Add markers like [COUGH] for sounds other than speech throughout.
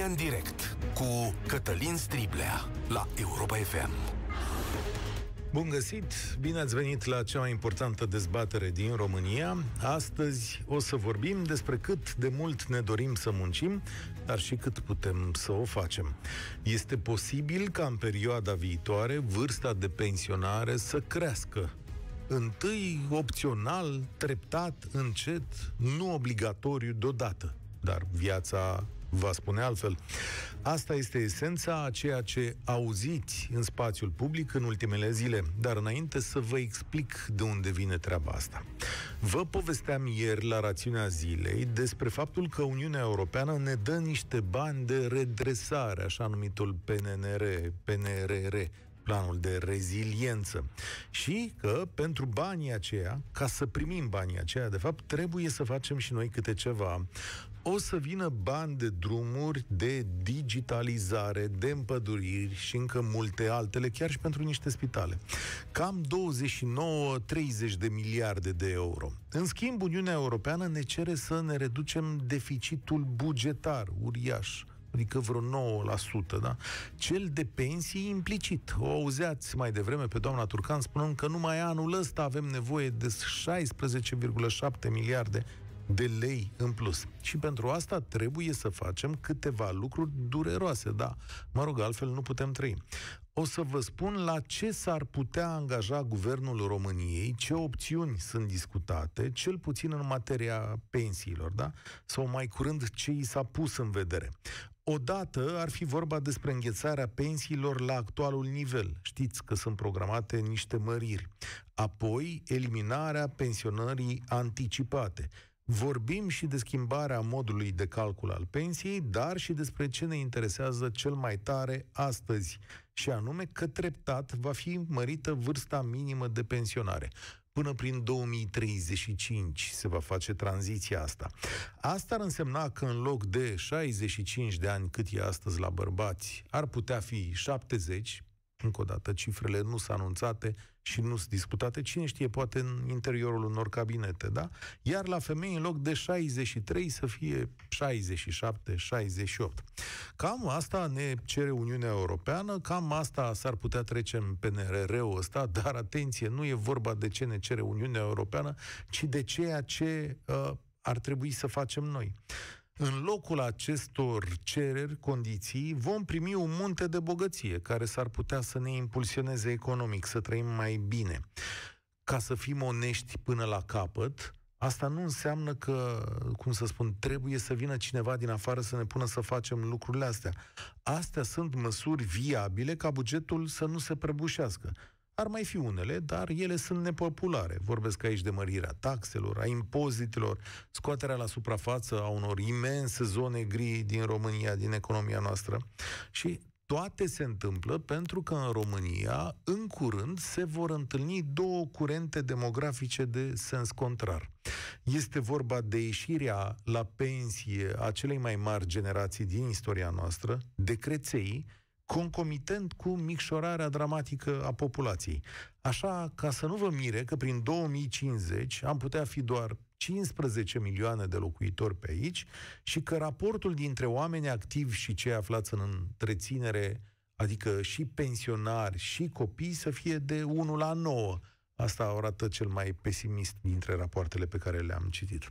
România în direct cu Cătălin Striblea la Europa FM. Bun găsit! Bine ați venit la cea mai importantă dezbatere din România. Astăzi o să vorbim despre cât de mult ne dorim să muncim, dar și cât putem să o facem. Este posibil ca în perioada viitoare vârsta de pensionare să crească. Întâi, opțional, treptat, încet, nu obligatoriu deodată. Dar viața va spune altfel. Asta este esența a ceea ce auziți în spațiul public în ultimele zile, dar înainte să vă explic de unde vine treaba asta. Vă povesteam ieri la rațiunea zilei despre faptul că Uniunea Europeană ne dă niște bani de redresare, așa numitul PNR, PNRR, planul de reziliență. Și că pentru banii aceia, ca să primim banii aceia, de fapt, trebuie să facem și noi câte ceva. O să vină bani de drumuri, de digitalizare, de împăduriri și încă multe altele, chiar și pentru niște spitale. Cam 29-30 de miliarde de euro. În schimb, Uniunea Europeană ne cere să ne reducem deficitul bugetar uriaș adică vreo 9%, da? Cel de pensii implicit. O auzeați mai devreme pe doamna Turcan spunând că numai anul ăsta avem nevoie de 16,7 miliarde de lei în plus. Și pentru asta trebuie să facem câteva lucruri dureroase, da. Mă rog, altfel nu putem trăi. O să vă spun la ce s-ar putea angaja guvernul României, ce opțiuni sunt discutate, cel puțin în materia pensiilor, da? Sau mai curând ce i s-a pus în vedere. Odată ar fi vorba despre înghețarea pensiilor la actualul nivel. Știți că sunt programate niște măriri. Apoi, eliminarea pensionării anticipate. Vorbim și de schimbarea modului de calcul al pensiei, dar și despre ce ne interesează cel mai tare astăzi, și anume că treptat va fi mărită vârsta minimă de pensionare. Până prin 2035 se va face tranziția asta. Asta ar însemna că în loc de 65 de ani cât e astăzi la bărbați, ar putea fi 70, încă o dată, cifrele nu sunt anunțate și nu sunt discutate. Cine știe, poate în interiorul unor cabinete, da? Iar la femei, în loc de 63, să fie 67, 68. Cam asta ne cere Uniunea Europeană, cam asta s-ar putea trece în PNRR-ul ăsta, dar atenție, nu e vorba de ce ne cere Uniunea Europeană, ci de ceea ce uh, ar trebui să facem noi. În locul acestor cereri, condiții, vom primi un munte de bogăție care s-ar putea să ne impulsioneze economic, să trăim mai bine. Ca să fim onești până la capăt, Asta nu înseamnă că, cum să spun, trebuie să vină cineva din afară să ne pună să facem lucrurile astea. Astea sunt măsuri viabile ca bugetul să nu se prăbușească. Ar mai fi unele, dar ele sunt nepopulare. Vorbesc aici de mărirea taxelor, a impozitelor, scoaterea la suprafață a unor imense zone gri din România, din economia noastră. Și toate se întâmplă pentru că în România, în curând, se vor întâlni două curente demografice de sens contrar. Este vorba de ieșirea la pensie a celei mai mari generații din istoria noastră, de creței, concomitent cu micșorarea dramatică a populației. Așa ca să nu vă mire că prin 2050 am putea fi doar 15 milioane de locuitori pe aici și că raportul dintre oameni activi și cei aflați în întreținere, adică și pensionari și copii, să fie de 1 la 9. Asta arată cel mai pesimist dintre rapoartele pe care le-am citit.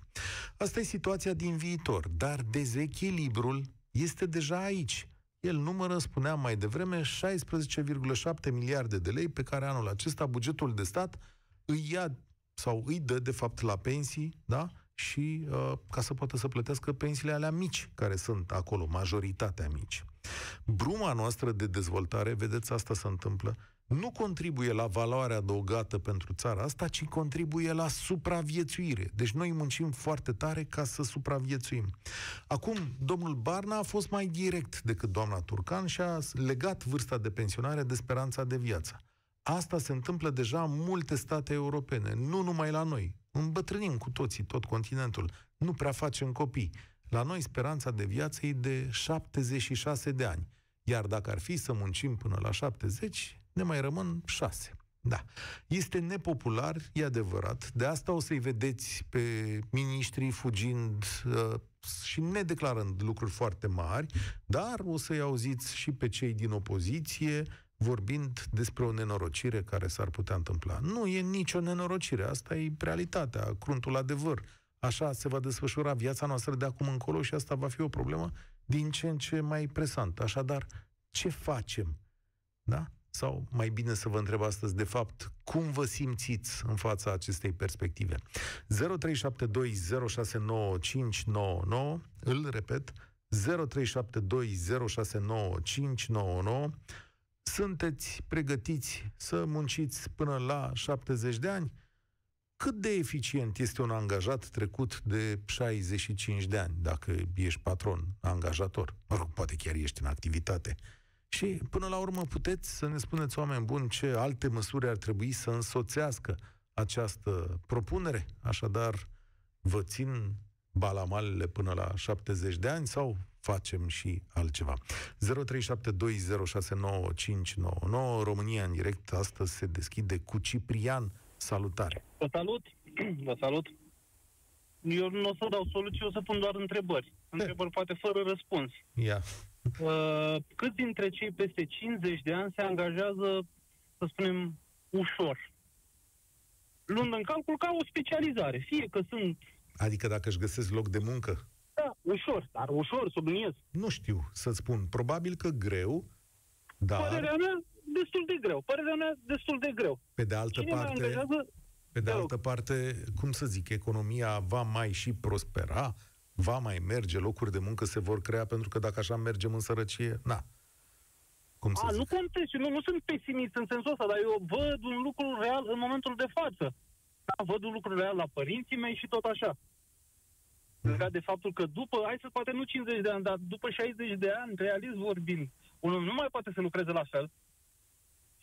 Asta e situația din viitor, dar dezechilibrul este deja aici. El numără, spuneam mai devreme, 16,7 miliarde de lei pe care anul acesta bugetul de stat îi ia sau îi dă, de fapt, la pensii, da? Și uh, ca să poată să plătească pensiile alea mici, care sunt acolo, majoritatea mici. Bruma noastră de dezvoltare, vedeți, asta se întâmplă, nu contribuie la valoarea adăugată pentru țara asta, ci contribuie la supraviețuire. Deci noi muncim foarte tare ca să supraviețuim. Acum, domnul Barna a fost mai direct decât doamna Turcan și a legat vârsta de pensionare de speranța de viață. Asta se întâmplă deja în multe state europene, nu numai la noi. Îmbătrânim cu toții tot continentul. Nu prea facem copii. La noi speranța de viață e de 76 de ani. Iar dacă ar fi să muncim până la 70, ne mai rămân 6. Da. Este nepopular, e adevărat. De asta o să-i vedeți pe miniștrii fugind uh, și nedeclarând lucruri foarte mari, dar o să-i auziți și pe cei din opoziție vorbind despre o nenorocire care s-ar putea întâmpla. Nu e nicio nenorocire, asta e realitatea, cruntul adevăr. Așa se va desfășura viața noastră de acum încolo și asta va fi o problemă din ce în ce mai presantă. Așadar, ce facem? Da? Sau mai bine să vă întreb astăzi, de fapt, cum vă simțiți în fața acestei perspective? 0372069599, îl repet, 0372069599, sunteți pregătiți să munciți până la 70 de ani? Cât de eficient este un angajat trecut de 65 de ani, dacă ești patron, angajator? Mă rog, poate chiar ești în activitate. Și până la urmă puteți să ne spuneți, oameni buni, ce alte măsuri ar trebui să însoțească această propunere? Așadar, vă țin balamalele până la 70 de ani sau facem și altceva? 0372069599 România în direct astăzi se deschide cu Ciprian. Salutare! Vă salut! [CLEARS THROAT] Vă salut! Eu nu o să dau soluții, o să pun doar întrebări. Întrebări poate fără răspuns. Ia. Yeah. Uh, cât dintre cei peste 50 de ani se angajează, să spunem, ușor? Luând în calcul ca o specializare. Fie că sunt... Adică dacă își găsesc loc de muncă? Da, ușor, dar ușor, subliniez. Nu știu să spun. Probabil că greu, dar... Părerea mea, destul de greu. Părerea mea, destul de greu. Pe de altă Cine parte... Angajează... Pe de altă parte, cum să zic, economia va mai și prospera, va mai merge, locuri de muncă se vor crea, pentru că dacă așa mergem în sărăcie, na. Cum să A, zic? nu contez nu, nu sunt pesimist în sensul ăsta, dar eu văd un lucru real în momentul de față. Da, văd un lucru real la părinții mei și tot așa. Mm. Legat de faptul că după, hai să poate nu 50 de ani, dar după 60 de ani, realist vorbind, unul nu mai poate să lucreze la fel.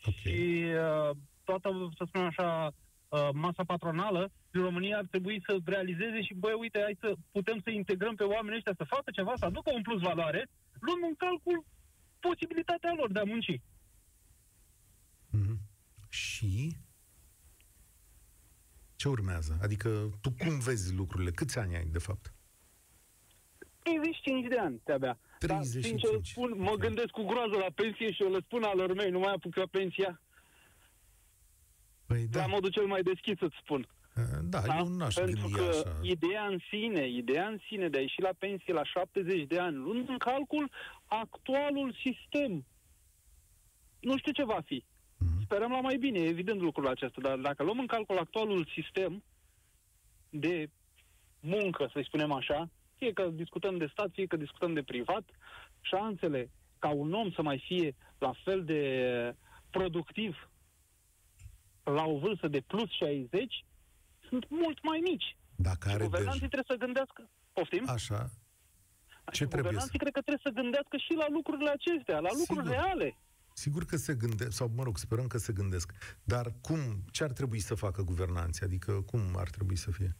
Okay. Și uh, toată, să spunem așa, uh, masa patronală din România ar trebui să realizeze și, băi, uite, hai să putem să integrăm pe oamenii ăștia, să facă ceva, să aducă un plus valoare, luând în calcul posibilitatea lor de a munci. Mm-hmm. Și ce urmează? Adică tu cum vezi lucrurile? Câți ani ai, de fapt? 35 de ani, de-abia. 35. Dar, sincer, spun, mă gândesc cu groază la pensie și o le spun alor mei, nu mai apuc la pensia. Păi da. La modul cel mai deschis să-ți spun. Da, da? eu n-aș Pentru gândi că așa. ideea în sine, ideea în sine de a ieși la pensie la 70 de ani, luând în calcul actualul sistem, nu știu ce va fi. Mm-hmm. Sperăm la mai bine, evident lucrul acesta, dar dacă luăm în calcul actualul sistem de muncă, să spunem așa, fie că discutăm de stat, fie că discutăm de privat, șansele ca un om să mai fie la fel de productiv la o vârstă de plus 60 sunt mult mai mici. Dacă are guvernanții trebuie să gândească. Poftim? Așa. Ce și trebuie guvernanții să... cred că trebuie să gândească și la lucrurile acestea, la Sigur. lucruri reale. Sigur că se gândesc, sau mă rog, sperăm că se gândesc. Dar cum, ce ar trebui să facă guvernanții? Adică cum ar trebui să fie?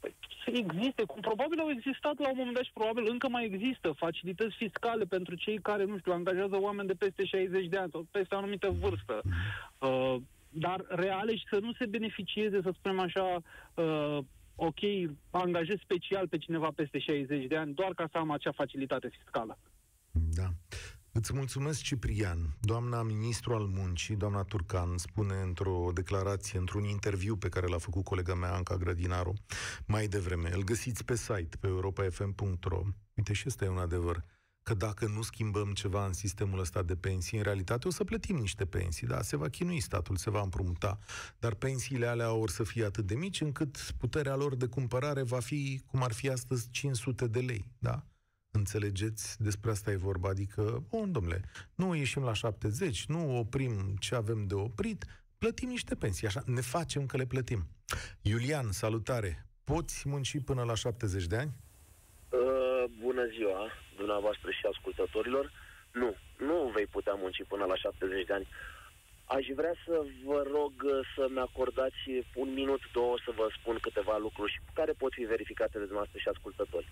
Păi, să existe, cum probabil au existat la un moment dat și probabil încă mai există facilități fiscale pentru cei care, nu știu, angajează oameni de peste 60 de ani sau peste o anumită vârstă. Mm-hmm. Uh, dar reale și să nu se beneficieze, să spunem așa, uh, ok, angajez special pe cineva peste 60 de ani, doar ca să am acea facilitate fiscală. Da. Îți mulțumesc, Ciprian. Doamna ministru al muncii, doamna Turcan, spune într-o declarație, într-un interviu pe care l-a făcut colega mea, Anca Grădinaru, mai devreme. Îl găsiți pe site, pe europafm.ro. Uite, și ăsta e un adevăr că dacă nu schimbăm ceva în sistemul ăsta de pensii, în realitate o să plătim niște pensii, da, se va chinui statul, se va împrumuta, dar pensiile alea or să fie atât de mici încât puterea lor de cumpărare va fi, cum ar fi astăzi, 500 de lei, da? Înțelegeți? Despre asta e vorba. Adică, bun, domnule, nu ieșim la 70, nu oprim ce avem de oprit, plătim niște pensii, așa, ne facem că le plătim. Iulian, salutare! Poți munci până la 70 de ani? Uh, bună ziua! Dumneavoastră și ascultătorilor, nu, nu vei putea munci până la 70 de ani. Aș vrea să vă rog să-mi acordați un minut, două să vă spun câteva lucruri și care pot fi verificate de dumneavoastră și ascultători.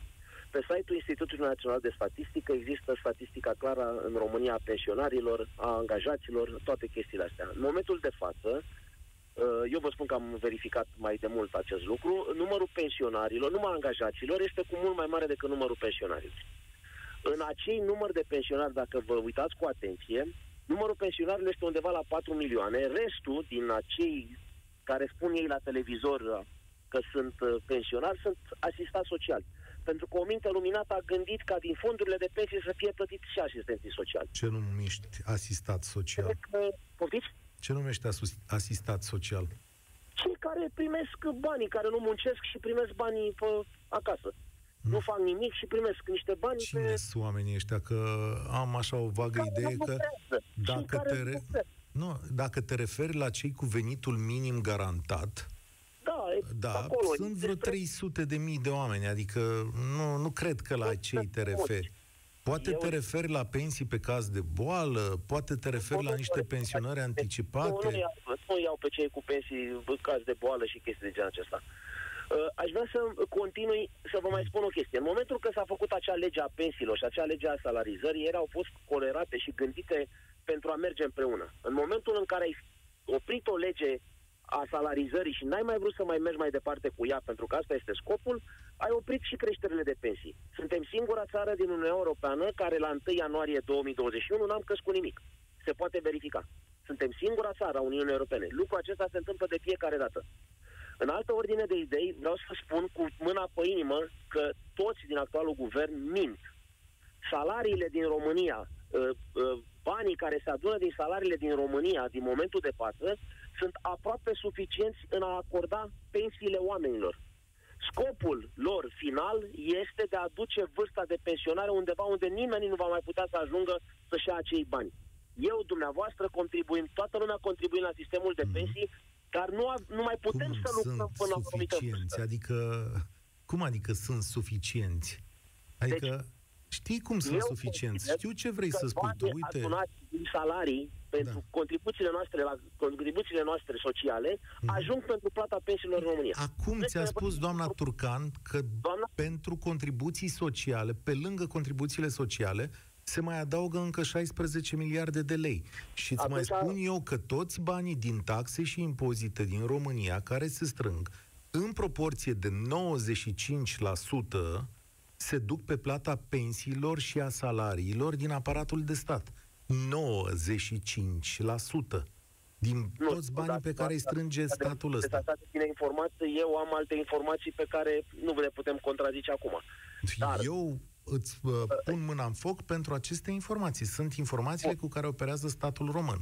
Pe site-ul Institutului Național de Statistică există statistica clară în România a pensionarilor, a angajaților, toate chestiile astea. În momentul de față, Uh, eu vă spun că am verificat mai de mult acest lucru. Numărul pensionarilor, numai angajaților, este cu mult mai mare decât numărul pensionarilor. În acei număr de pensionari, dacă vă uitați cu atenție, numărul pensionarilor este undeva la 4 milioane. Restul din acei care spun ei la televizor că sunt uh, pensionari sunt asistați sociali. Pentru că o minte luminată a gândit ca din fondurile de pensie să fie plătiți și asistenții sociali. Ce numești asistat social? Că, poftiți? Ce numește asistat social? Cei care primesc banii, care nu muncesc și primesc banii pe acasă. Mm. Nu fac nimic și primesc niște bani Cine pe... sunt oamenii ăștia? Că am așa o vagă care idee că dacă te, re... nu, dacă te referi la cei cu venitul minim garantat, da, da acolo, sunt vreo 300 de mii de oameni, adică nu, nu cred că la cei te referi. Poate Eu... te referi la pensii pe caz de boală, poate te referi la niște pensionări anticipate. Nu, nu, iau, nu iau pe cei cu pensii în caz de boală și chestii de genul acesta. Uh, aș vrea să continui să vă mai spun o chestie. În momentul când s-a făcut acea lege a pensiilor și acea lege a salarizării, ele au fost colerate și gândite pentru a merge împreună. În momentul în care ai oprit o lege a salarizării și n-ai mai vrut să mai mergi mai departe cu ea, pentru că asta este scopul, ai oprit și creșterile de pensii. Suntem singura țară din Uniunea Europeană care la 1 ianuarie 2021 n-am crescut nimic. Se poate verifica. Suntem singura țară a Uniunii Europene. Lucrul acesta se întâmplă de fiecare dată. În altă ordine de idei, vreau să spun cu mâna pe inimă că toți din actualul guvern mint. Salariile din România, ă, ă, banii care se adună din salariile din România din momentul de față, sunt aproape suficienți în a acorda pensiile oamenilor. Scopul lor final este de a duce vârsta de pensionare undeva unde nimeni nu va mai putea să ajungă să-și ia acei bani. Eu, dumneavoastră, contribuim, toată lumea contribuim la sistemul de mhm. pensii, dar nu, a, nu mai putem cum să lucrăm până la suficienți? Adică, cum adică sunt suficienți? Adică, deci, știi cum sunt suficienți? Știu ce vrei să spui tu, uite... din salarii pentru da. contribuțiile noastre la contribuțiile noastre sociale mm. ajung pentru plata pensiilor în România. Acum deci, ți-a spus doamna Turcan că doamna? pentru contribuții sociale, pe lângă contribuțiile sociale, se mai adaugă încă 16 miliarde de lei. Și îți mai spun eu că toți banii din taxe și impozite din România care se strâng în proporție de 95% se duc pe plata pensiilor și a salariilor din aparatul de stat. 95% din nu, toți banii pe care îi strânge statul ăsta. Bine informat, eu am alte informații pe care nu le putem contrazice acum. Dar... Eu îți uh, pun mâna în foc pentru aceste informații. Sunt informațiile cu care operează statul român.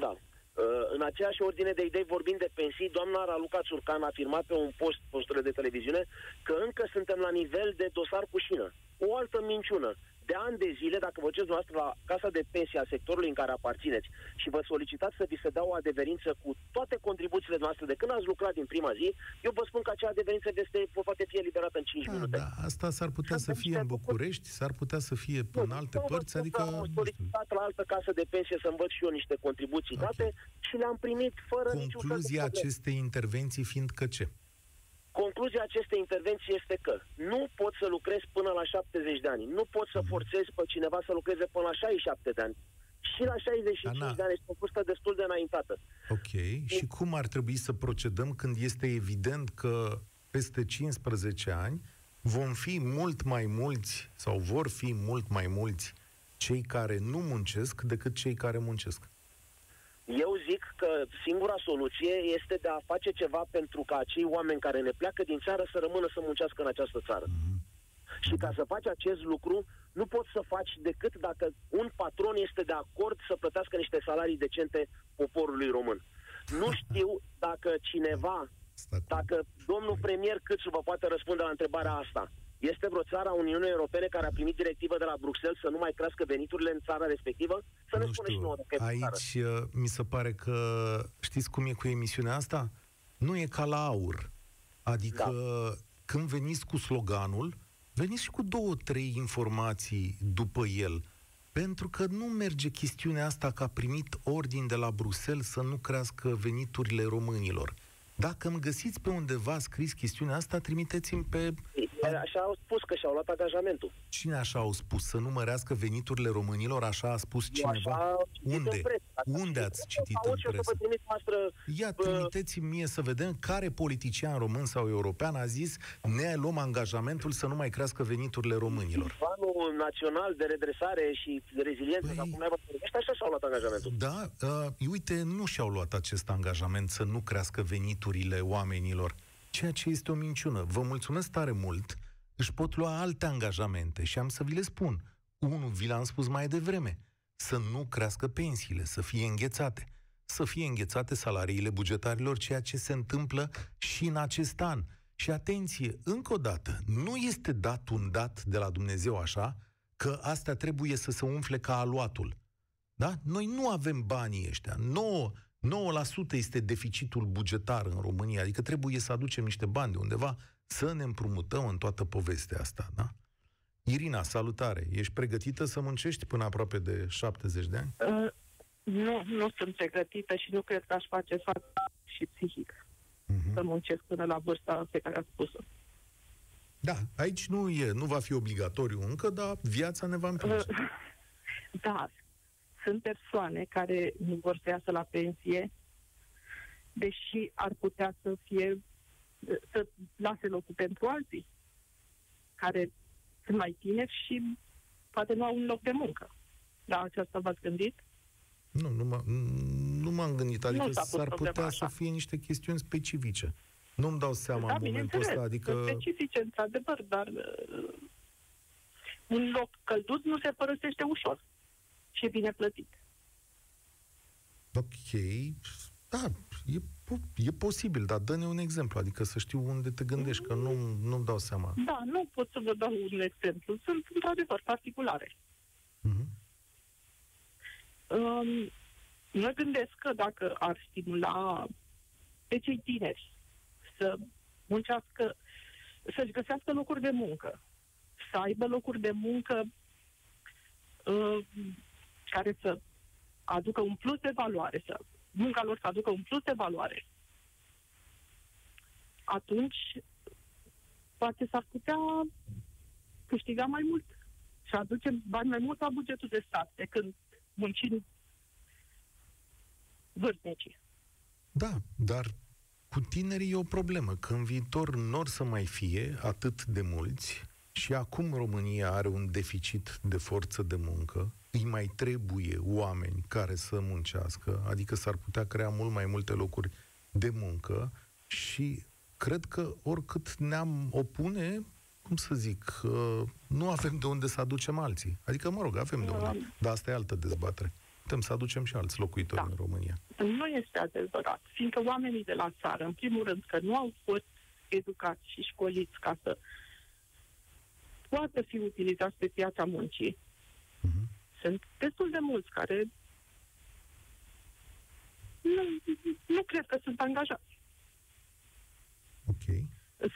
Da. Uh, în aceeași ordine de idei, vorbind de pensii, doamna Raluca Țurcan a afirmat pe un post posturile de televiziune că încă suntem la nivel de dosar cu șină. O altă minciună de ani de zile, dacă vă duceți noastră la casa de pensie a sectorului în care aparțineți și vă solicitați să vi se dea o adeverință cu toate contribuțiile noastre de când ați lucrat din prima zi, eu vă spun că acea adeverință este, poate fi eliberată în 5 da, minute. Da, asta s-ar putea să fie în București, s-ar putea să fie în alte nu, părți, adică... Am solicitat la altă casă de pensie să învăț și eu niște contribuții okay. date și le-am primit fără Concluzia acestei intervenții fiind că ce? Concluzia acestei intervenții este că nu pot să lucrez până la 70 de ani. Nu pot să mhm. forțez pe cineva să lucreze până la 67 de ani. Și la 65 Ana. de ani este o vârstă destul de înaintată. Ok. Și cum ar trebui să procedăm când este evident că peste 15 ani vom fi mult mai mulți sau vor fi mult mai mulți cei care nu muncesc decât cei care muncesc? Eu zic că singura soluție este de a face ceva pentru ca acei oameni care ne pleacă din țară să rămână să muncească în această țară. Mm-hmm. Și ca să faci acest lucru, nu poți să faci decât dacă un patron este de acord să plătească niște salarii decente poporului român. Nu [LAUGHS] știu dacă cineva, dacă domnul premier Câțu vă poate răspunde la întrebarea asta. Este vreo țară a Uniunii Europene care a primit directivă de la Bruxelles să nu mai crească veniturile în țara respectivă? Să ne spune și nouă dacă Aici țară. Uh, mi se pare că știți cum e cu emisiunea asta? Nu e ca la aur. Adică da. când veniți cu sloganul, veniți și cu două, trei informații după el. Pentru că nu merge chestiunea asta că a primit ordin de la Bruxelles să nu crească veniturile românilor. Dacă îmi găsiți pe undeva scris chestiunea asta, trimiteți-mi pe Chiar așa au spus că și-au luat angajamentul. Cine așa au spus? Să nu mărească veniturile românilor? Așa a spus cineva? Așa Unde? Unde ați citit în presă? Ia, trimiteți-mi mie să vedem care politician român sau european a zis ne luăm angajamentul să nu mai crească veniturile românilor. Planul național de redresare și de reziliență, păi... acum așa și-au luat angajamentul. Da, uh, uite, nu și-au luat acest angajament să nu crească veniturile oamenilor ceea ce este o minciună. Vă mulțumesc tare mult, își pot lua alte angajamente și am să vi le spun. Unul, vi l-am spus mai devreme, să nu crească pensiile, să fie înghețate. Să fie înghețate salariile bugetarilor, ceea ce se întâmplă și în acest an. Și atenție, încă o dată, nu este dat un dat de la Dumnezeu așa, că astea trebuie să se umfle ca aluatul. Da? Noi nu avem banii ăștia. 9, 9% este deficitul bugetar în România, adică trebuie să aducem niște bani de undeva să ne împrumutăm în toată povestea asta, da? Irina, salutare! Ești pregătită să muncești până aproape de 70 de ani? Uh, nu, nu sunt pregătită și nu cred că aș face față și psihic uh-huh. să muncesc până la vârsta pe care a spus-o. Da, aici nu e, nu va fi obligatoriu încă, dar viața ne va împinge. Uh, [LAUGHS] da, sunt persoane care nu vor să iasă la pensie, deși ar putea să fie să lase locul pentru alții care sunt mai tineri și poate nu au un loc de muncă. La aceasta v-ați gândit? Nu, nu, m- nu m-am gândit. Adică s-ar putea așa. să fie niște chestiuni specifice. Nu-mi dau seama da, în momentul ăsta. Adică... Specifice, într-adevăr, dar uh, un loc călduț nu se părăsește ușor și bine plătit. Ok, da, e, e posibil, dar dă-ne un exemplu, adică să știu unde te gândești, că nu, nu-mi dau seama. Da, nu pot să vă dau un exemplu, sunt într-adevăr particulare. Uh-huh. Um, mă gândesc că dacă ar stimula pe cei tineri să muncească, să-și găsească locuri de muncă, să aibă locuri de muncă uh, care să aducă un plus de valoare, să munca lor să aducă un plus de valoare, atunci poate s-ar putea câștiga mai mult și aduce bani mai mult la bugetul de stat decât muncind vârstnicii. Da, dar cu tinerii e o problemă, că în viitor nu or să mai fie atât de mulți și acum România are un deficit de forță de muncă, îi mai trebuie oameni care să muncească, adică s-ar putea crea mult mai multe locuri de muncă și cred că oricât ne-am opune, cum să zic, uh, nu avem de unde să aducem alții. Adică, mă rog, avem de unde, dar asta e altă dezbatere. Putem să aducem și alți locuitori da. în România. Nu este adevărat, fiindcă oamenii de la țară, în primul rând, că nu au fost educați și școliți ca să poată fi utilizați pe piața muncii. Uh-huh. Sunt destul de mulți care nu, nu cred că sunt angajați. Ok.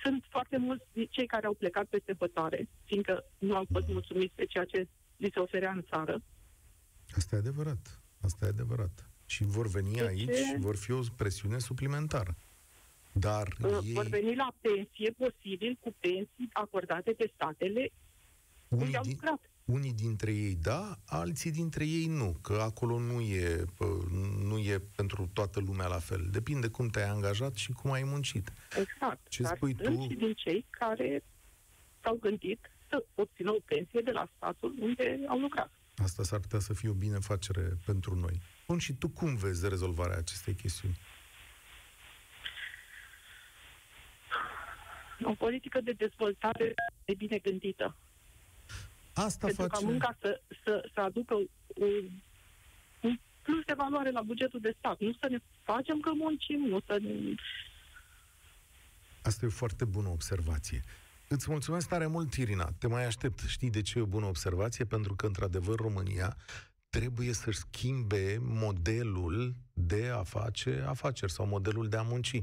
Sunt foarte mulți cei care au plecat peste hotare, fiindcă nu au fost mulțumiți de ceea ce li se oferea în țară. Asta e adevărat. Asta e adevărat. Și vor veni de aici ce? și vor fi o presiune suplimentară. Dar uh, ei... Vor veni la pensie posibil cu pensii acordate de statele unii unde au lucrat. Unii dintre ei da, alții dintre ei nu, că acolo nu e, nu e pentru toată lumea la fel. Depinde cum te-ai angajat și cum ai muncit. Exact. Ce Dar spui tu? și din cei care s-au gândit să obțină o pensie de la statul unde au lucrat. Asta s-ar putea să fie o binefacere pentru noi. Bun, și tu cum vezi rezolvarea acestei chestiuni? O politică de dezvoltare e bine gândită. Asta pentru face... ca munca să, să, să aducă un, un plus de valoare la bugetul de stat. Nu să ne facem că muncim, nu să ne... Asta e o foarte bună observație. Îți mulțumesc tare mult, Irina. Te mai aștept. Știi de ce e o bună observație? Pentru că, într-adevăr, România trebuie să-și schimbe modelul de a face afaceri sau modelul de a munci.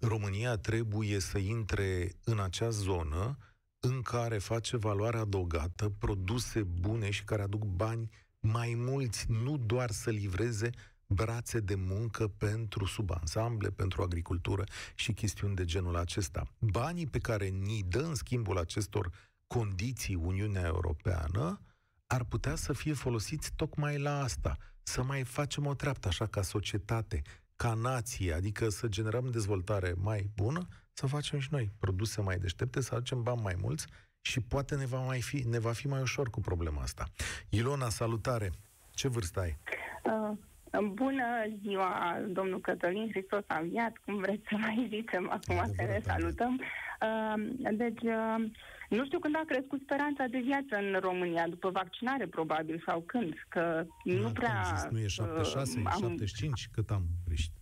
România trebuie să intre în acea zonă în care face valoare adăugată, produse bune și care aduc bani mai mulți, nu doar să livreze brațe de muncă pentru subansamble, pentru agricultură și chestiuni de genul acesta. Banii pe care ni dă în schimbul acestor condiții Uniunea Europeană ar putea să fie folosiți tocmai la asta, să mai facem o treaptă așa ca societate, ca nație, adică să generăm dezvoltare mai bună, să facem și noi produse mai deștepte, să aducem bani mai mulți și poate ne va, mai fi, ne va fi mai ușor cu problema asta. Ilona, salutare! Ce vârstă ai? Uh, Bună ziua, domnul Cătălin Hristos a înviat, cum vreți să mai zicem acum să ne salutăm. Uh, deci, uh, nu știu când a crescut speranța de viață în România, după vaccinare probabil, sau când, că nu, nu prea... Zis, nu e 76, uh, am... 75, cât am greșit?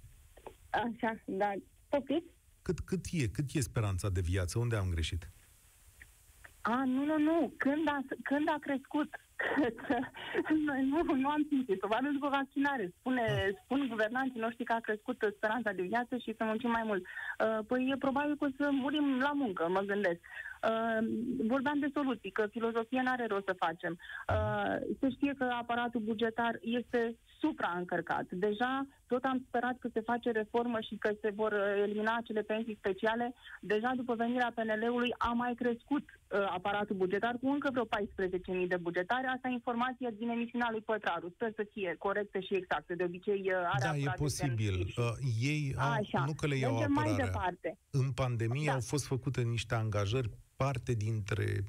Așa, da. Poftiți? Cât, cât e? Cât e speranța de viață? Unde am greșit? A, nu, nu, nu. Când a, când a crescut? [LAUGHS] nu, nu am simțit. Probabil după vaccinare. Spune, spun guvernanții noștri că a crescut speranța de viață și să muncim mai mult. Uh, păi e probabil că o să murim la muncă, mă gândesc. Uh, vorbeam de soluții, că filozofia nu are rost să facem. Uh, se știe că aparatul bugetar este supraîncărcat. Deja tot am sperat că se face reformă și că se vor uh, elimina acele pensii speciale. Deja după venirea PNL-ului a mai crescut uh, aparatul bugetar cu încă vreo 14.000 de bugetare. Asta e informația din emisiunea lui Pătraru. Sper să fie corectă și exactă. De obicei uh, are Da, e posibil. Uh, ei au, Așa. nu că le iau apărarea. mai departe. În pandemie da. au fost făcute niște angajări parte dintre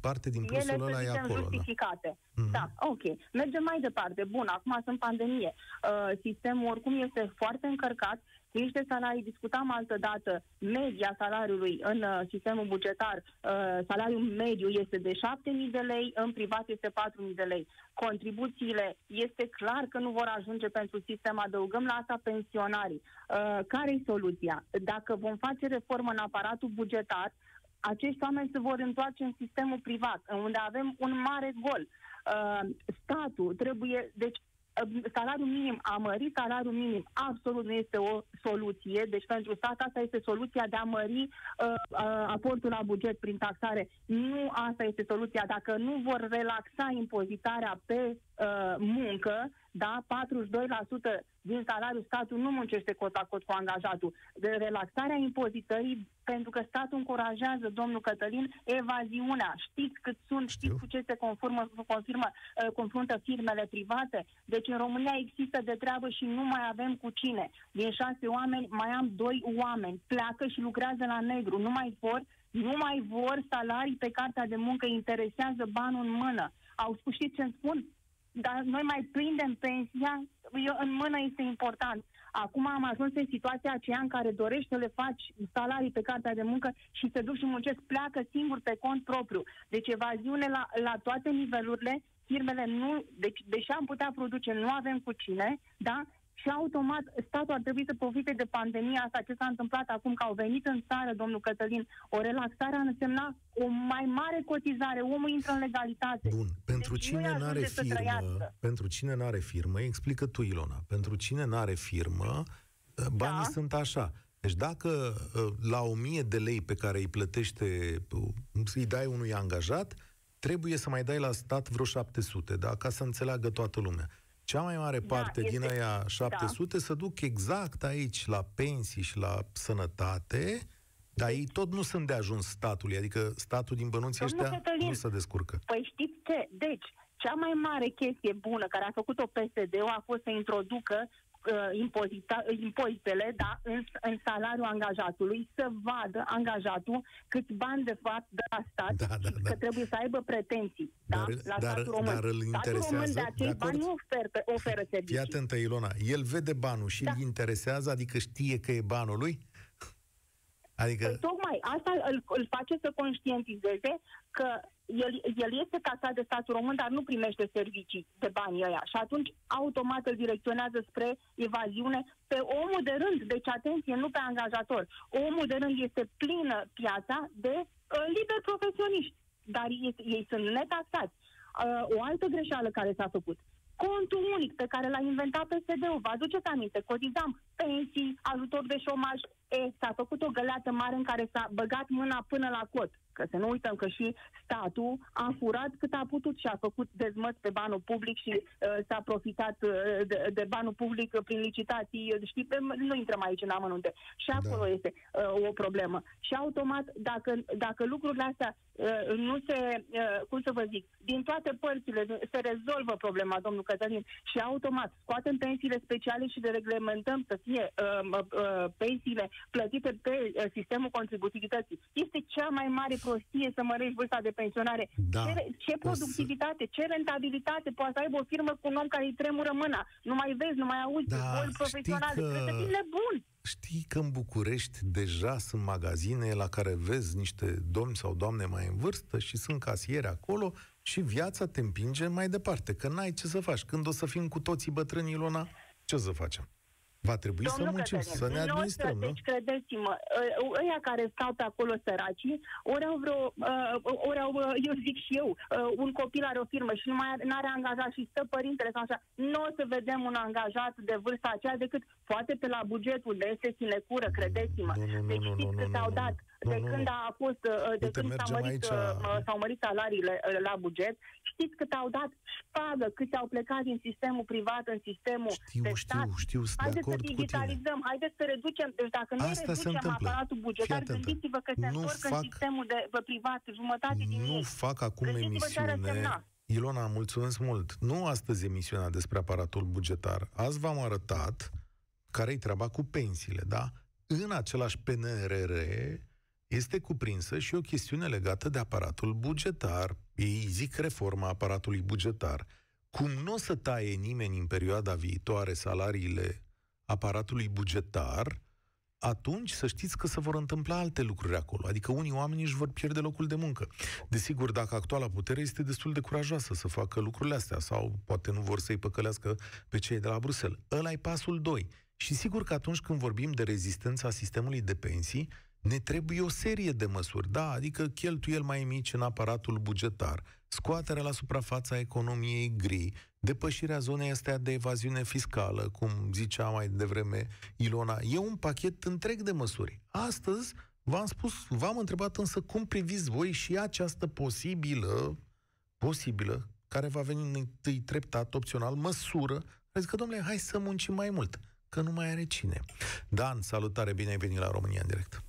parte din plusul Ele ăla e acolo. Da. justificate. Da. Mm-hmm. da, ok. Mergem mai departe. Bun, acum sunt pandemie. Uh, sistemul oricum este foarte încărcat cu niște salarii, discutam altă dată, media salariului în uh, sistemul bugetar, uh, salariul mediu este de 7.000 de lei, în privat este 4.000 de lei. Contribuțiile este clar că nu vor ajunge pentru sistem, adăugăm la asta pensionarii. Uh, care e soluția? Dacă vom face reformă în aparatul bugetar, acești oameni se vor întoarce în sistemul privat, unde avem un mare gol. Uh, statul trebuie, deci uh, salariul minim, a mări salariul minim absolut nu este o soluție. Deci pentru stat asta este soluția de a mări uh, uh, aportul la buget prin taxare. Nu asta este soluția. Dacă nu vor relaxa impozitarea pe uh, muncă, da, 42% din salariul statul nu muncește cot la cot cu angajatul. De relaxarea impozitării, pentru că statul încurajează, domnul Cătălin, evaziunea. Știți cât sunt, Știu. știți cu ce se conformă, confirmă, uh, confruntă firmele private? Deci în România există de treabă și nu mai avem cu cine. Din șase oameni mai am doi oameni. Pleacă și lucrează la negru. Nu mai vor nu mai vor salarii pe cartea de muncă, interesează banul în mână. Au spus, știți ce îmi spun? Dar noi mai prindem pensia, eu, în mână este important. Acum am ajuns în situația aceea în care dorești să le faci salarii pe cartea de muncă și se duc și muncesc, pleacă singur pe cont propriu. Deci evaziune la, la toate nivelurile, firmele nu, deci deși am putea produce, nu avem cu cine, da? Și automat statul ar trebui să profite de pandemia asta, ce s-a întâmplat acum, că au venit în țară, domnul Cătălin, o relaxare a însemnat o mai mare cotizare, omul intră în legalitate. Bun, pentru deci cine nu are firmă, pentru cine nu are firmă, explică tu, Ilona, pentru cine nu are firmă, banii da. sunt așa. Deci dacă ă, la 1000 de lei pe care îi plătește, îi dai unui angajat, trebuie să mai dai la stat vreo 700, da? ca să înțeleagă toată lumea. Cea mai mare da, parte da, din aia 700 da. se duc exact aici la pensii și la sănătate, dar ei tot nu sunt de ajuns statului, adică statul din bănuții ăștia Cătălin, nu se descurcă. Păi știți ce? Deci, cea mai mare chestie bună care a făcut-o PSD-ul a fost să introducă uh, impozita, impozitele da, în, în salariul angajatului, să vadă angajatul câți bani de fapt de la stat da, da, da. că trebuie să aibă pretenții da, dar, la dar, statul român. Dar îl interesează, statul român de acei bani nu oferă, oferă servicii. Fii atentă, Ilona, el vede banul și da. îl interesează, adică știe că e banul lui? [LAUGHS] Adică... Păi, tocmai asta îl, îl face să conștientizeze că el, el este taxat de statul român, dar nu primește servicii de banii ăia. Și atunci, automat îl direcționează spre evaziune pe omul de rând. Deci, atenție, nu pe angajator. Omul de rând este plină piața de uh, liberi profesioniști, dar ei, ei sunt netaxați. Uh, o altă greșeală care s-a făcut. Contul unic pe care l-a inventat PSD-ul, vă aduceți aminte, cotizam pensii, ajutor de șomaj, e, s-a făcut o găleată mare în care s-a băgat mâna până la cot Că să nu uităm că și statul a furat cât a putut și a făcut dezmăț pe banul public și uh, s-a profitat uh, de, de banul public prin licitații. Știi, nu intrăm aici în amănunte. Și acolo da. este uh, o problemă. Și automat, dacă, dacă lucrurile astea uh, nu se, uh, cum să vă zic, din toate părțile se rezolvă problema, domnul Cătălin, și automat scoatem pensiile speciale și de reglementăm să fie uh, uh, pensiile plătite pe uh, sistemul contributivității. Este cea mai mare prostie să mărești vârsta de pensionare. Da. Ce, ce productivitate, să... ce rentabilitate poate să aibă o firmă cu un om care îi tremură mâna? Nu mai vezi, nu mai auzi, da, boli profesionale. Că... Trebuie să fii nebun. Știi că în București deja sunt magazine la care vezi niște domni sau doamne mai în vârstă și sunt casiere acolo și viața te împinge mai departe, că n-ai ce să faci. Când o să fim cu toții bătrâni, Ilona, ce o să facem? Va trebui Domnul să muncim, Cătălin, să ne administrăm, nu? Deci, credeți-mă, ă, ăia care stau pe acolo săraci, ori au vreo, ă, ori au, ă, eu zic și eu, un copil are o firmă și nu mai are angajat și stă părintele sau așa, nu o să vedem un angajat de vârsta aceea decât poate pe la bugetul de este sinecură, credeți-mă. Nu, nu, deci știți că s-au dat de nu, când a fost, de când s-au mărit, aici... s-au mărit salariile la buget, știți cât au dat șpagă, cât au plecat din sistemul privat în sistemul știu, de stat. Știu, știu, Haideți să digitalizăm, haideți să reducem. Deci dacă noi Asta reducem aparatul bugetar, gândiți-vă că se nu întorc fac, în sistemul de, de privat, jumătate din Nu ei. fac acum emisiune. Ilona, mulțumesc mult. Nu astăzi emisiunea despre aparatul bugetar. Azi v-am arătat care-i treaba cu pensiile, da? În același PNRR este cuprinsă și o chestiune legată de aparatul bugetar. Ei zic reforma aparatului bugetar. Cum nu o să taie nimeni în perioada viitoare salariile aparatului bugetar, atunci să știți că se vor întâmpla alte lucruri acolo. Adică unii oameni își vor pierde locul de muncă. Desigur, dacă actuala putere este destul de curajoasă să facă lucrurile astea sau poate nu vor să-i păcălească pe cei de la Bruxelles. ăla e pasul 2. Și sigur că atunci când vorbim de rezistența sistemului de pensii, ne trebuie o serie de măsuri, da, adică cheltuieli mai mici în aparatul bugetar, scoaterea la suprafața economiei gri, depășirea zonei astea de evaziune fiscală, cum zicea mai devreme Ilona, e un pachet întreg de măsuri. Astăzi v-am spus, v-am întrebat însă cum priviți voi și această posibilă, posibilă, care va veni întâi treptat, opțional, măsură, zic că, domnule, hai să muncim mai mult, că nu mai are cine. Dan, salutare, bine ai venit la România în direct.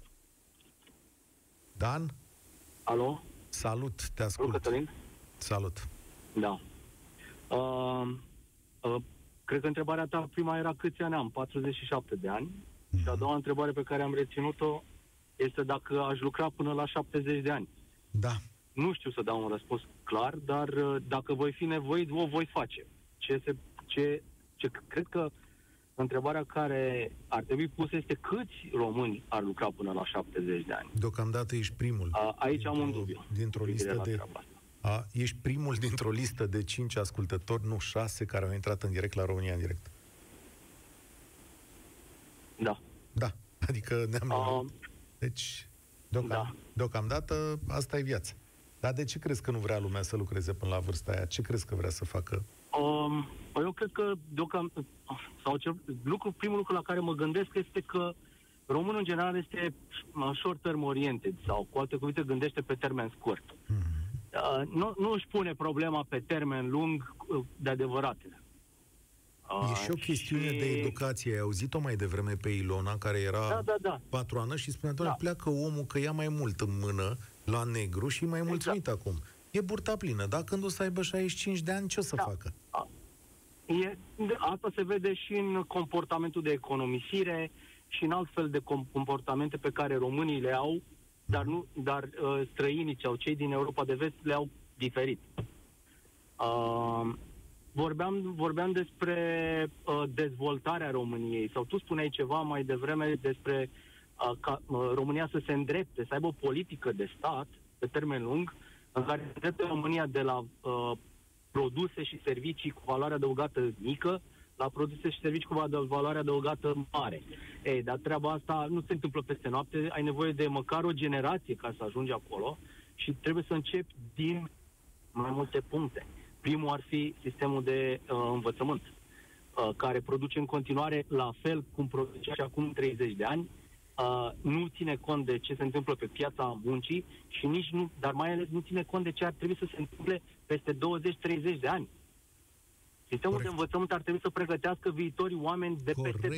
Dan? Alo? Salut, te ascult. Salut, Cătălin. Salut. Da. Uh, uh, cred că întrebarea ta prima era câți ani am? 47 de ani. Mm-hmm. Și a doua întrebare pe care am reținut-o este dacă aș lucra până la 70 de ani. Da. Nu știu să dau un răspuns clar, dar uh, dacă voi fi nevoit, o voi face. Ce, se, ce, ce cred că Întrebarea care ar trebui pusă este câți români ar lucra până la 70 de ani? Deocamdată ești primul. A, aici am un dubiu. [LAUGHS] Dintr-o listă de... A, ești primul dintr-o listă de 5 ascultători, nu 6, care au intrat în direct la România în direct. Da. Da, adică ne-am uh, Deci, deocam, da. deocamdată, asta e viața. Dar de ce crezi că nu vrea lumea să lucreze până la vârsta aia? Ce crezi că vrea să facă? Um, păi eu cred că deocamdată, sau ce, lucru, primul lucru la care mă gândesc este că românul în general este short term oriented sau cu alte cuvinte gândește pe termen scurt. Mm-hmm. Uh, nu, nu își pune problema pe termen lung uh, de adevăratele. Uh, e și o chestiune și... de educație. Ai auzit-o mai devreme pe Ilona, care era da, da, da. patru ani și spunea, doamne, da. pleacă omul că ia mai mult în mână la negru și mai exact. mulțumit acum. E burta plină. Dacă când o să aibă 65 de ani, ce o să da. facă? E, asta se vede și în comportamentul de economisire și în altfel de comportamente pe care românii le au, dar, nu, dar uh, străinii sau cei din Europa de vest le au diferit. Uh, vorbeam, vorbeam despre uh, dezvoltarea României, sau tu spuneai ceva mai devreme despre uh, ca uh, România să se îndrepte, să aibă o politică de stat pe termen lung, în care se îndrepte România de la uh, produse și servicii cu valoare adăugată mică la produse și servicii cu valoare adăugată mare. Ei, dar treaba asta nu se întâmplă peste noapte, ai nevoie de măcar o generație ca să ajungi acolo și trebuie să începi din mai multe puncte. Primul ar fi sistemul de uh, învățământ, uh, care produce în continuare la fel cum producea și acum 30 de ani, uh, nu ține cont de ce se întâmplă pe piața muncii și nici nu, dar mai ales nu ține cont de ce ar trebui să se întâmple peste 20-30 de ani. Sistemul Corect. de învățământ ar trebui să pregătească viitorii oameni de Corect. peste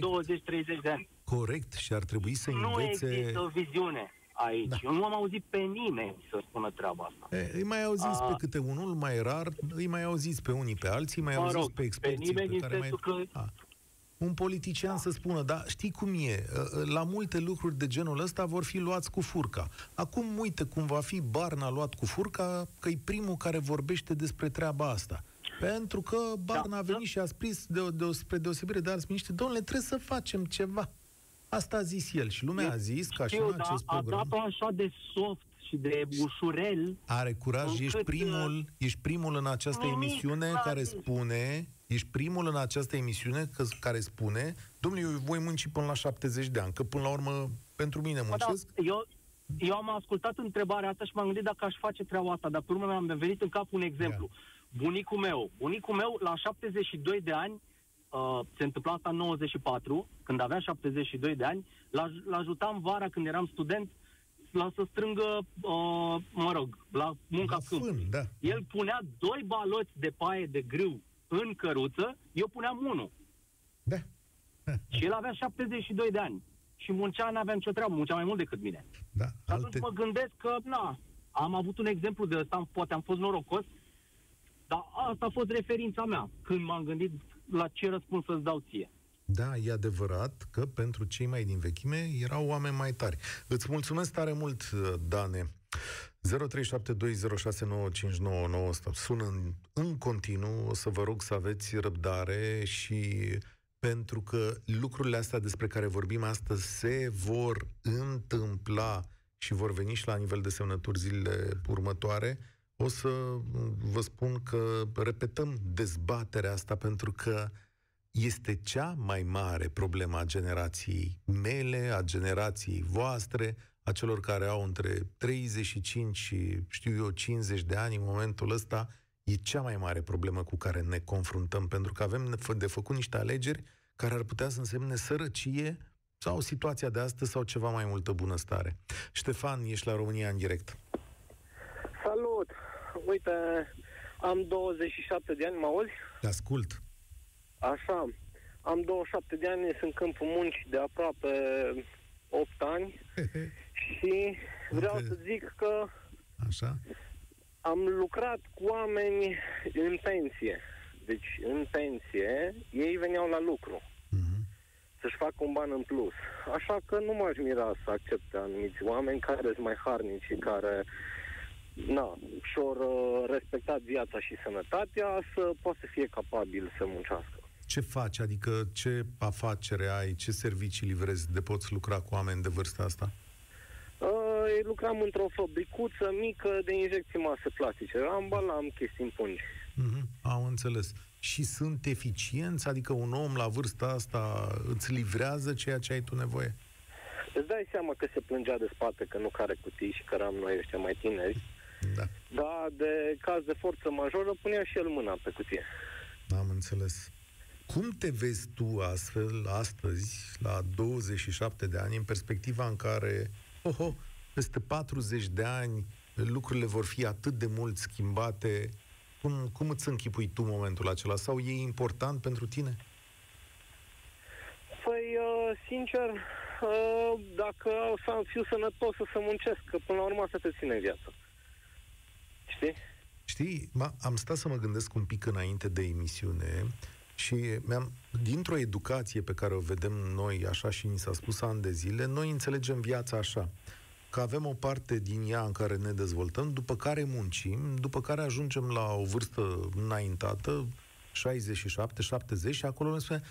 20-30 de ani. Corect, și ar trebui să nu învețe... Nu există o viziune aici. Da. Eu nu am auzit pe nimeni să spună treaba asta. E, îi mai auziți A... pe câte unul, mai rar, îi mai auziți pe unii, pe alții, mai mă auziți rog, pe experții pe, pe care mai... Că... A un politician să spună, dar știi cum e, ă, ă, la multe lucruri de genul ăsta vor fi luați cu furca. Acum uite cum va fi Barna luat cu furca, că e primul care vorbește despre treaba asta. Pentru că Barna da, a venit da. și a spus, de, de, spre deosebire de alți miniștri, domnule, trebuie să facem ceva. Asta a zis el și lumea a zis că așa în acest da, program... A dat-o așa de soft și de ușurel. Are curaj, ești primul, uh, ești primul în această emisiune care spune Ești primul în această emisiune că, care spune, domnule, eu voi munci până la 70 de ani, că până la urmă, pentru mine muncesc. Da, eu, eu am ascultat întrebarea asta și m-am gândit dacă aș face treaba asta, dar pe urmă mi-am venit în cap un exemplu. Yeah. Bunicul meu, bunicul meu la 72 de ani, uh, se întâmpla asta în 94, când avea 72 de ani, l-ajutam vara când eram student la să strângă, uh, mă rog, la munca la fân, da. El punea doi baloți de paie de grâu în căruță, eu puneam unul. Da. [LAUGHS] și el avea 72 de ani. Și muncea, n-avea nicio treabă, muncea mai mult decât mine. Da, și atunci alte... mă gândesc că, na, am avut un exemplu de ăsta, poate am fost norocos, dar asta a fost referința mea, când m-am gândit la ce răspuns să-ți dau ție. Da, e adevărat că pentru cei mai din vechime erau oameni mai tari. Îți mulțumesc tare mult, Dane. 0372069599 sună în, în continuu, o să vă rog să aveți răbdare și pentru că lucrurile astea despre care vorbim astăzi se vor întâmpla și vor veni și la nivel de semnături zilele următoare, o să vă spun că repetăm dezbaterea asta pentru că este cea mai mare problemă a generației mele, a generației voastre, a celor care au între 35 și, știu eu, 50 de ani în momentul ăsta, e cea mai mare problemă cu care ne confruntăm, pentru că avem de făcut niște alegeri care ar putea să însemne sărăcie sau situația de astăzi sau ceva mai multă bunăstare. Ștefan, ești la România în direct. Salut! Uite, am 27 de ani, mă auzi? Te ascult. Așa, am 27 de ani, sunt în câmpul muncii de aproape 8 ani [LAUGHS] și vreau să zic că Așa. am lucrat cu oameni în pensie. Deci, în pensie, ei veneau la lucru uh-huh. să-și facă un ban în plus. Așa că nu m-aș mira să accepte anumiți oameni care sunt mai harnici și care na, și-au uh, respectat viața și sănătatea să poată să fie capabil să muncească. Ce faci? Adică ce afacere ai? Ce servicii livrezi de poți lucra cu oameni de vârsta asta? Uh, lucram într-o fabricuță mică de injecții mase plastice. Ambalam chestii în pungi. Uh-huh, am înțeles. Și sunt eficienți? Adică un om la vârsta asta îți livrează ceea ce ai tu nevoie? Îți dai seama că se plângea de spate că nu care cutii și că eram noi ăștia mai tineri. Da. Dar de caz de forță majoră punea și el mâna pe cutie. Am înțeles. Cum te vezi tu astfel, astăzi, la 27 de ani, în perspectiva în care, oho, peste 40 de ani, lucrurile vor fi atât de mult schimbate? Cum, cum îți închipui tu momentul acela? Sau e important pentru tine? Păi, uh, sincer, uh, dacă o să fiu sănătos, o să muncesc, că până la urmă asta te ține în viață. Știi? Știi, am stat să mă gândesc un pic înainte de emisiune și mi-am, dintr-o educație pe care o vedem noi, așa și ni s-a spus ani de zile, noi înțelegem viața așa, că avem o parte din ea în care ne dezvoltăm, după care muncim, după care ajungem la o vârstă înaintată, 67, 70 și acolo ne spune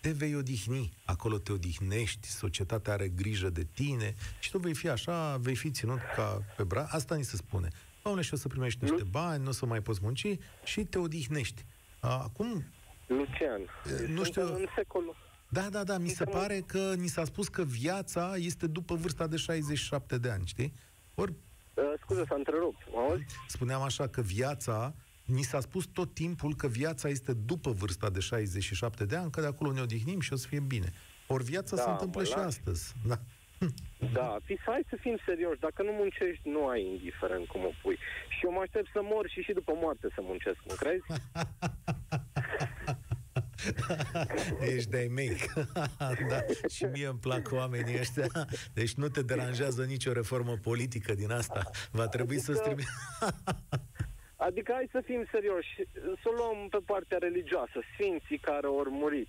te vei odihni, acolo te odihnești, societatea are grijă de tine și tu vei fi așa, vei fi ținut ca pe bra. Asta ni se spune. Doamne, și o să primești niște bani, nu o să mai poți munci și te odihnești. Acum, Lucian. Nu știu. În secolul. Da, da, da, mi se pare că ni s-a spus că viața este după vârsta de 67 de ani, știi? Ori... Uh, scuze, s-a întrerupt, auzi? Spuneam așa că viața, ni s-a spus tot timpul că viața este după vârsta de 67 de ani, că de acolo ne odihnim și o să fie bine. Ori viața da, se întâmplă și lași. astăzi. Da. Da, fi, hai să fim serioși. Dacă nu muncești, nu ai indiferent cum o pui. Și eu mă aștept să mor și și după moarte să muncesc, nu crezi? [LAUGHS] [LAUGHS] Ești de-ai mei. [LAUGHS] da, și mie îmi plac oamenii ăștia. Deci nu te deranjează nicio reformă politică din asta. Va trebui adică, să strimi... [LAUGHS] adică hai să fim serioși. Să o luăm pe partea religioasă. Sfinții care au murit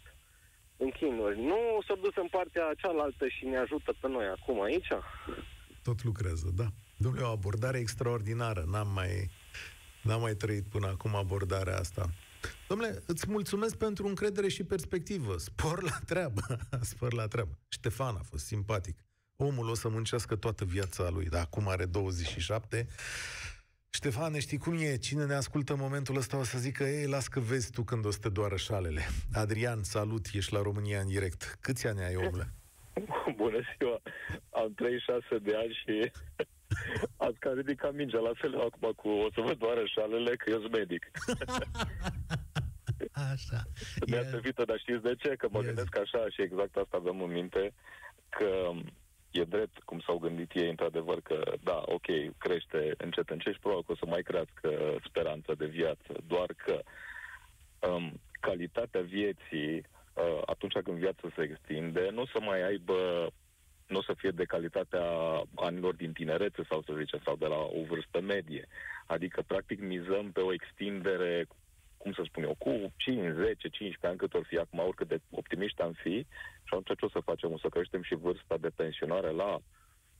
în chinuri. Nu s-au dus în partea cealaltă și ne ajută pe noi acum aici? Tot lucrează, da. Domnule, o abordare extraordinară. N-am mai, n-am mai trăit până acum abordarea asta. Domnule, îți mulțumesc pentru încredere și perspectivă. Spor la treabă. [LAUGHS] Spor la treabă. Ștefan a fost simpatic. Omul o să muncească toată viața lui, dar acum are 27. Ștefan, știi cum e? Cine ne ascultă în momentul ăsta o să zică, ei, las că vezi tu când o să te doară șalele. Adrian, salut, ești la România în direct. Câți ani ai, omule? [LAUGHS] Bună ziua! Am 36 de ani și [LAUGHS] ați cam ridicat mingea la fel acum cu o să vă doară șalele, că eu sunt medic. Așa. Mi-a servită, dar știți de ce? Că mă yes. gândesc așa și exact asta avem în minte, că e drept cum s-au gândit ei, într-adevăr, că da, ok, crește încet, încet și probabil că o să mai crească speranța de viață, doar că um, calitatea vieții uh, atunci când viața se extinde, nu o să mai aibă nu o să fie de calitatea anilor din tinerețe sau să zicem, sau de la o vârstă medie. Adică, practic, mizăm pe o extindere cum să spun eu, cu 5, 10, 15 ani cât or fi acum, oricât de optimiști am fi, și atunci ce o să facem? O să creștem și vârsta de pensionare la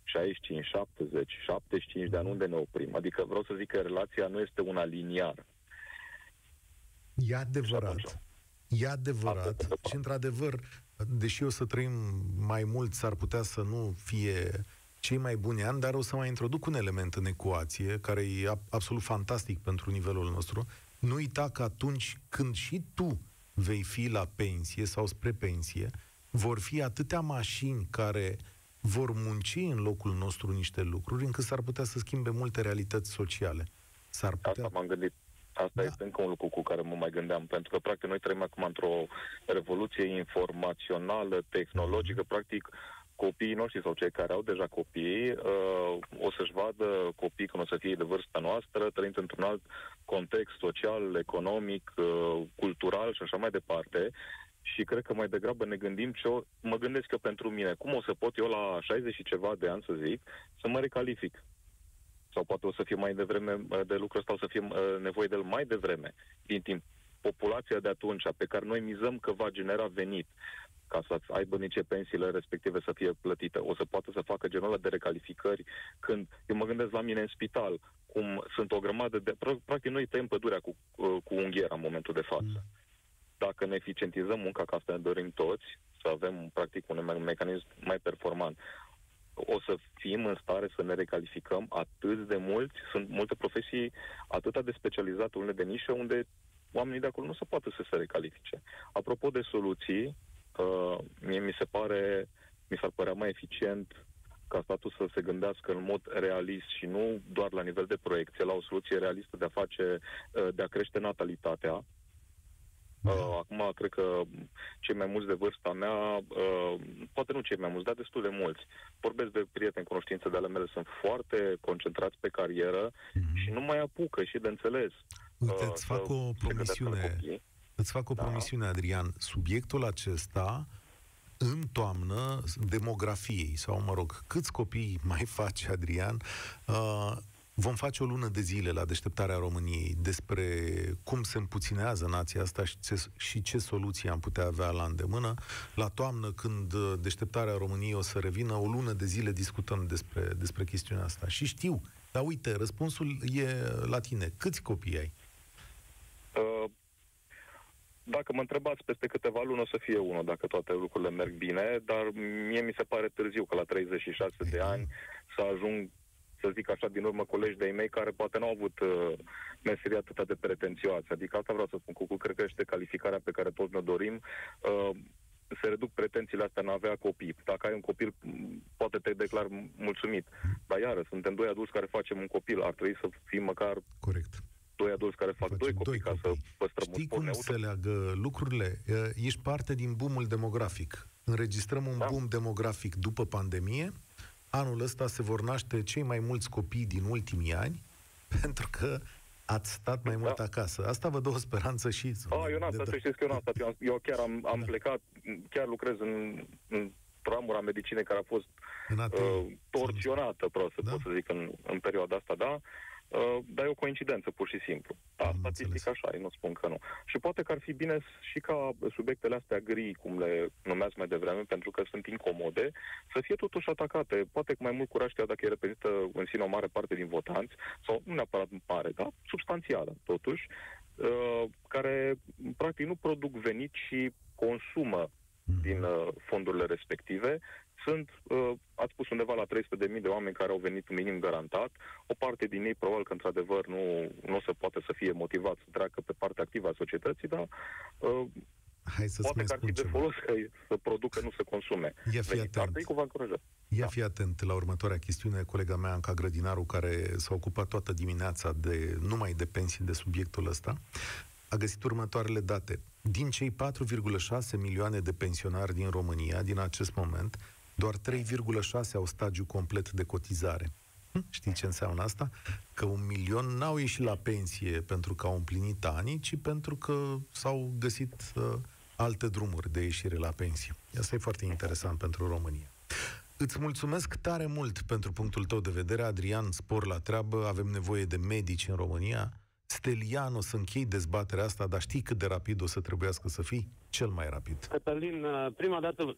65, 70, 75 de ani, unde ne oprim? Adică vreau să zic că relația nu este una liniară. E adevărat. E adevărat. Și într-adevăr, deși o să trăim mai mult, s-ar putea să nu fie cei mai buni ani, dar o să mai introduc un element în ecuație, care e absolut fantastic pentru nivelul nostru, nu uita că atunci când și tu vei fi la pensie sau spre pensie, vor fi atâtea mașini care vor munci în locul nostru niște lucruri, încât s-ar putea să schimbe multe realități sociale. S-ar putea... Asta m-am gândit. Asta da. este încă un lucru cu care mă mai gândeam, pentru că, practic, noi trăim acum într-o revoluție informațională, tehnologică, mm-hmm. practic, copiii noștri sau cei care au deja copii uh, o să-și vadă copii când o să fie de vârsta noastră, trăind într-un alt context social, economic, uh, cultural și așa mai departe. Și cred că mai degrabă ne gândim ce o, mă gândesc că pentru mine, cum o să pot eu la 60 și ceva de ani să zic, să mă recalific. Sau poate o să fie mai devreme uh, de lucru ăsta, o să fie uh, nevoie de el mai devreme, din timp. Populația de atunci, pe care noi mizăm că va genera venit, ca să aibă nici pensiile respective să fie plătite. O să poată să facă genul ăla de recalificări când eu mă gândesc la mine în spital, cum sunt o grămadă de... Practic noi tăiem pădurea cu, cu unghiera în momentul de față. Mm. Dacă ne eficientizăm munca, ca asta ne dorim toți, să avem practic un mecanism mai performant, o să fim în stare să ne recalificăm atât de mult, sunt multe profesii atât de specializate, unele de nișă, unde oamenii de acolo nu se poate să se recalifice. Apropo de soluții, uh, mie mi se pare, mi s-ar părea mai eficient ca statul să se gândească în mod realist și nu doar la nivel de proiecție, la o soluție realistă de a face, uh, de a crește natalitatea. Da. Uh, acum, cred că cei mai mulți de vârsta mea, uh, poate nu cei mai mulți, dar destul de mulți, vorbesc de prieteni, cunoștințe de ale mele, sunt foarte concentrați pe carieră mm-hmm. și nu mai apucă și de înțeles. Uite, uh, îți fac o promisiune. Îți fac o da. promisiune, Adrian. Subiectul acesta în toamnă demografiei, sau mă rog, câți copii mai face Adrian, uh, vom face o lună de zile la deșteptarea României despre cum se împuținează nația asta și ce, și ce soluții am putea avea la îndemână. La toamnă, când deșteptarea României o să revină, o lună de zile discutăm despre, despre chestiunea asta. Și știu, dar uite, răspunsul e la tine. Câți copii ai? Uh dacă mă întrebați peste câteva luni o să fie unul, dacă toate lucrurile merg bine, dar mie mi se pare târziu că la 36 de ani să ajung să zic așa, din urmă colegi de-ai mei care poate nu au avut uh, meseria atât de pretențioasă. Adică asta vreau să spun, cu cred că este calificarea pe care toți ne dorim. Uh, se reduc pretențiile astea în a avea copii. Dacă ai un copil, poate te declar mulțumit. Dar iară, suntem doi adulți care facem un copil. Ar trebui să fim măcar Corect doi adulți care fac doi copii, doi ca copii. să păstrăm Știi cum neutru? se leagă lucrurile? Ești parte din boomul demografic. Înregistrăm un da. boom demografic după pandemie anul ăsta se vor naște cei mai mulți copii din ultimii ani, [LAUGHS] pentru că ați stat mai mult da. acasă. Asta vă dă o speranță și... A, eu n-am stat, să știți că eu n-am stat. Eu, eu chiar am, am da. plecat, chiar lucrez în, în ramura medicinei care a fost uh, torsionată, prost să da? pot să zic, în, în perioada asta, da? Uh, dar e o coincidență, pur și simplu. Da, Am statistic înțeles. așa e, nu spun că nu. Și poate că ar fi bine și ca subiectele astea gri, cum le numeați mai devreme, pentru că sunt incomode, să fie totuși atacate. Poate cu mai mult curaj, chiar dacă ele reprezintă în sine o mare parte din votanți, sau nu neapărat mare, dar substanțială, totuși, uh, care practic nu produc venit și consumă mhm. din uh, fondurile respective sunt, uh, ați spus undeva la 300.000 de oameni care au venit minim garantat. O parte din ei probabil că într-adevăr nu, nu se poate să fie motivat să treacă pe partea activă a societății, dar uh, Hai să Poate că ar fi de folos că să producă, nu să consume. Ia fi atent. Ia da. fi atent la următoarea chestiune. Colega mea, Anca Grădinaru, care s-a ocupat toată dimineața de numai de pensii de subiectul ăsta, a găsit următoarele date. Din cei 4,6 milioane de pensionari din România, din acest moment, doar 3,6 au stagiu complet de cotizare. Hm? Știi ce înseamnă asta? Că un milion n-au ieșit la pensie pentru că au împlinit ani, ci pentru că s-au găsit uh, alte drumuri de ieșire la pensie. Asta e foarte interesant pentru România. Îți mulțumesc tare mult pentru punctul tău de vedere, Adrian, spor la treabă, avem nevoie de medici în România. Stelian, o să închei dezbaterea asta, dar știi cât de rapid o să trebuiască să fii? Cel mai rapid. Cătălin, uh, prima dată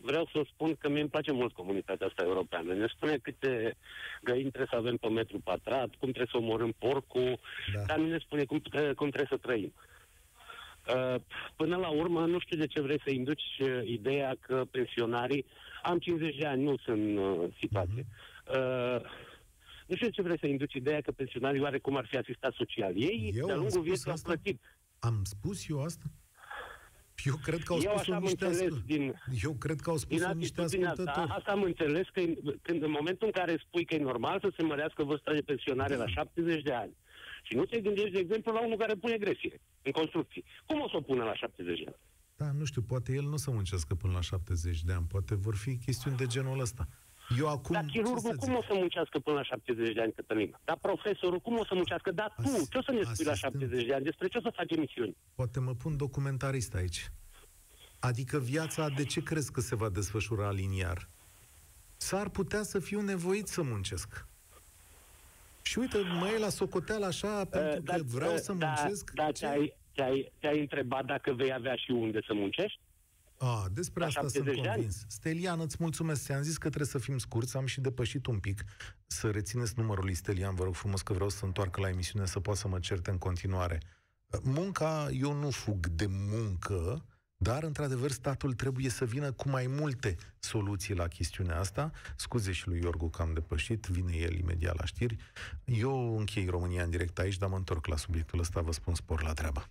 vreau să spun că mie îmi place mult comunitatea asta europeană. Ne spune câte găini trebuie să avem pe metru pătrat, cum trebuie să omorâm porcul, da. dar nu ne spune cum, cum trebuie să trăim. Uh, până la urmă, nu știu de ce vrei să induci uh, ideea că pensionarii, am 50 de ani, nu sunt în uh, situație. Uh-huh. Nu știu de ce vrei să induci ideea că pensionarii oarecum ar fi asistat social. Ei, de-a lungul vieții, au plătit. Am spus eu asta? Eu cred că au spus-o niște ascult... din, Eu cred că au spus-o niște ascultători. Da, asta am înțeles că când în momentul în care spui că e normal să se mărească vârsta de pensionare da. la 70 de ani și nu te gândești, de exemplu, la unul care pune gresie în construcții. Cum o să o pună la 70 de ani? Da, nu știu, poate el nu să muncească până la 70 de ani, poate vor fi chestiuni de genul ăsta. Eu acum, Dar chirurgul cum o să muncească până la 70 de ani, Cătălin? Dar profesorul cum o să muncească? Dar tu, As- ce o să ne spui la 70 de ani? Despre ce o să faci emisiuni? Poate mă pun documentarist aici. Adică viața, de ce crezi că se va desfășura liniar? S-ar putea să fiu nevoit să muncesc. Și uite, mă e la socoteală așa, pentru uh, că vreau să da, muncesc. Da, te-ai, te-ai, te-ai întrebat dacă vei avea și unde să muncești? A, despre asta sunt convins. Stelian, îți mulțumesc. Ți-am zis că trebuie să fim scurți, am și depășit un pic. Să rețineți numărul lui Stelian, vă rog frumos că vreau să întoarcă la emisiune, să poată să mă certe în continuare. Munca, eu nu fug de muncă, dar, într-adevăr, statul trebuie să vină cu mai multe soluții la chestiunea asta. Scuze și lui Iorgu că am depășit, vine el imediat la știri. Eu închei România în direct aici, dar mă întorc la subiectul ăsta, vă spun spor la treabă.